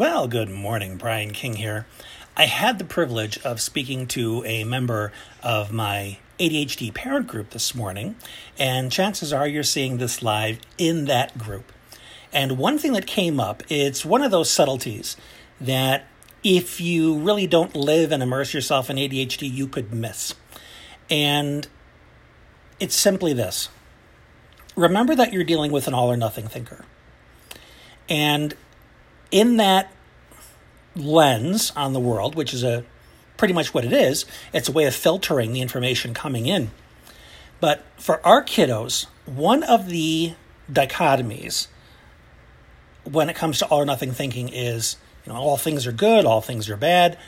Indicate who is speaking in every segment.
Speaker 1: Well, good morning. Brian King here. I had the privilege of speaking to a member of my ADHD parent group this morning, and chances are you're seeing this live in that group. And one thing that came up, it's one of those subtleties that if you really don't live and immerse yourself in ADHD, you could miss. And it's simply this remember that you're dealing with an all or nothing thinker. And in that lens on the world, which is a pretty much what it is, it's a way of filtering the information coming in. But for our kiddos, one of the dichotomies when it comes to all or nothing thinking is you know all things are good, all things are bad,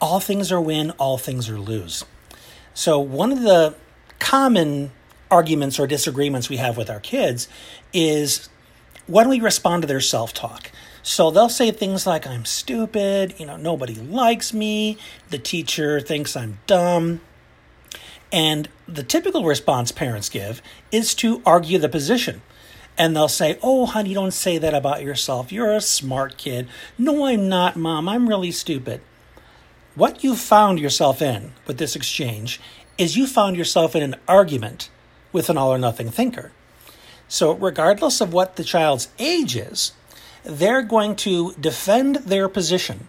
Speaker 1: all things are win, all things are lose. So one of the common arguments or disagreements we have with our kids is when we respond to their self-talk. So they'll say things like, I'm stupid, you know, nobody likes me, the teacher thinks I'm dumb. And the typical response parents give is to argue the position. And they'll say, Oh, honey, don't say that about yourself. You're a smart kid. No, I'm not, mom. I'm really stupid. What you found yourself in with this exchange is you found yourself in an argument with an all or nothing thinker. So, regardless of what the child's age is, they're going to defend their position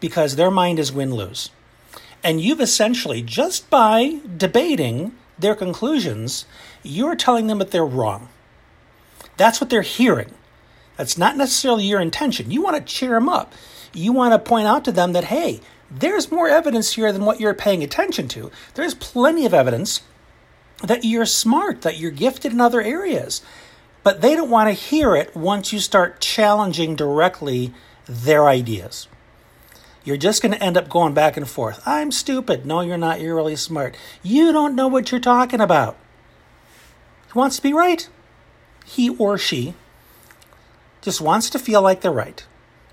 Speaker 1: because their mind is win lose. And you've essentially, just by debating their conclusions, you're telling them that they're wrong. That's what they're hearing. That's not necessarily your intention. You want to cheer them up. You want to point out to them that, hey, there's more evidence here than what you're paying attention to. There's plenty of evidence that you're smart, that you're gifted in other areas. But they don't want to hear it once you start challenging directly their ideas. You're just going to end up going back and forth. I'm stupid. No, you're not. You're really smart. You don't know what you're talking about. He wants to be right. He or she just wants to feel like they're right.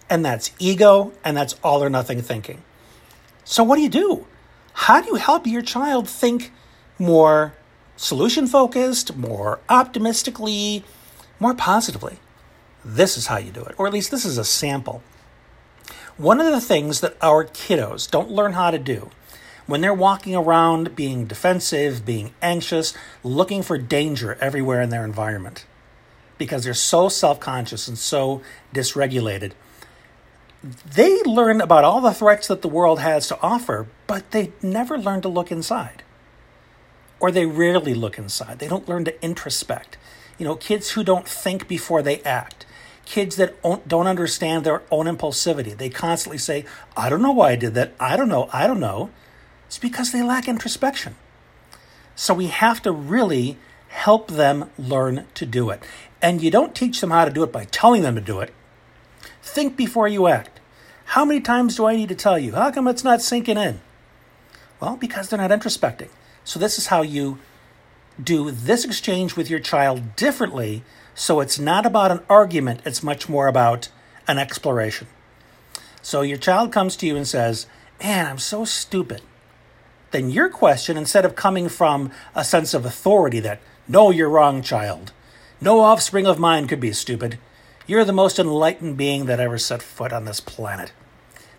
Speaker 1: And that's ego and that's all or nothing thinking. So, what do you do? How do you help your child think more solution focused, more optimistically, more positively. This is how you do it, or at least this is a sample. One of the things that our kiddos don't learn how to do when they're walking around being defensive, being anxious, looking for danger everywhere in their environment, because they're so self conscious and so dysregulated, they learn about all the threats that the world has to offer, but they never learn to look inside. Or they rarely look inside. They don't learn to introspect. You know, kids who don't think before they act. Kids that don't understand their own impulsivity. They constantly say, I don't know why I did that. I don't know. I don't know. It's because they lack introspection. So we have to really help them learn to do it. And you don't teach them how to do it by telling them to do it. Think before you act. How many times do I need to tell you? How come it's not sinking in? Well, because they're not introspecting. So, this is how you do this exchange with your child differently so it's not about an argument, it's much more about an exploration. So your child comes to you and says, Man, I'm so stupid. Then your question, instead of coming from a sense of authority that, No, you're wrong, child. No offspring of mine could be stupid. You're the most enlightened being that ever set foot on this planet.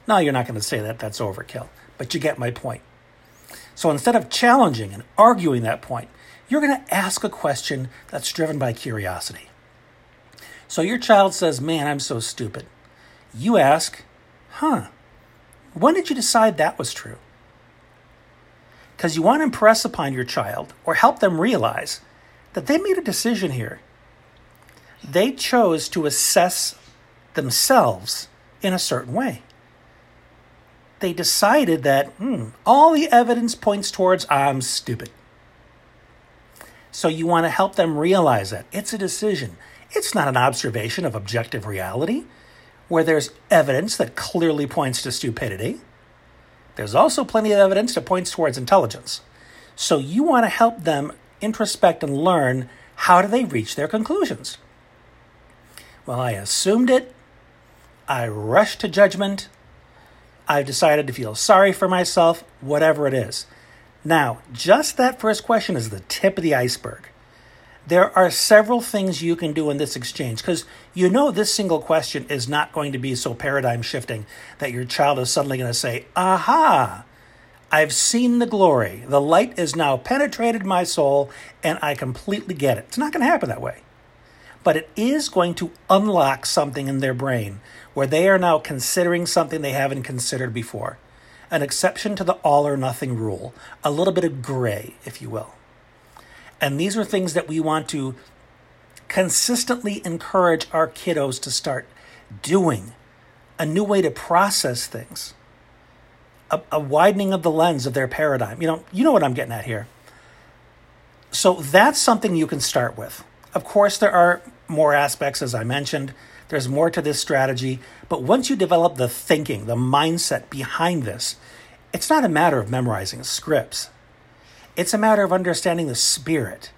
Speaker 1: No, you're not going to say that. That's overkill. But you get my point. So instead of challenging and arguing that point, you're going to ask a question that's driven by curiosity. So your child says, Man, I'm so stupid. You ask, Huh, when did you decide that was true? Because you want to impress upon your child or help them realize that they made a decision here. They chose to assess themselves in a certain way. They decided that hmm, all the evidence points towards I'm stupid. So you want to help them realize that it's a decision. It's not an observation of objective reality where there's evidence that clearly points to stupidity. There's also plenty of evidence that points towards intelligence. So you want to help them introspect and learn how do they reach their conclusions. Well, I assumed it. I rushed to judgment. I've decided to feel sorry for myself, whatever it is. Now, just that first question is the tip of the iceberg. there are several things you can do in this exchange because you know this single question is not going to be so paradigm shifting that your child is suddenly going to say, Aha, I've seen the glory. The light is now penetrated my soul and I completely get it. It's not going to happen that way. But it is going to unlock something in their brain where they are now considering something they haven't considered before. An exception to the all or nothing rule, a little bit of gray, if you will. And these are things that we want to consistently encourage our kiddos to start doing. A new way to process things. A, a, widening of the lens of their paradigm. You know, you know what I'm getting at here. So that's something you can start with. Of course, there are more aspects, as I mentioned. There's more to this strategy. But once you develop the thinking, the mindset behind this, it's not a matter of memorizing scripts. It's a matter of understanding the spirit.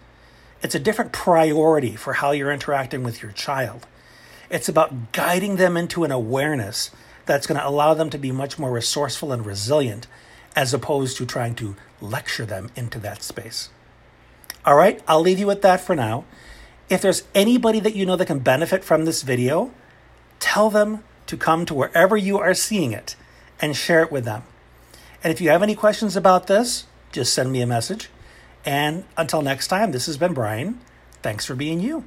Speaker 1: It's a different priority for how you're interacting with your child. It's about guiding them into an awareness that's going to allow them to be much more resourceful and resilient as opposed to trying to lecture them into that space. All right, I'll leave you with that for now. If there's anybody that you know that can benefit from this video, tell them to come to wherever you are seeing it and share it with them. And if you have any questions about this, just send me a message. And until next time, this has been Brian. Thanks for being you.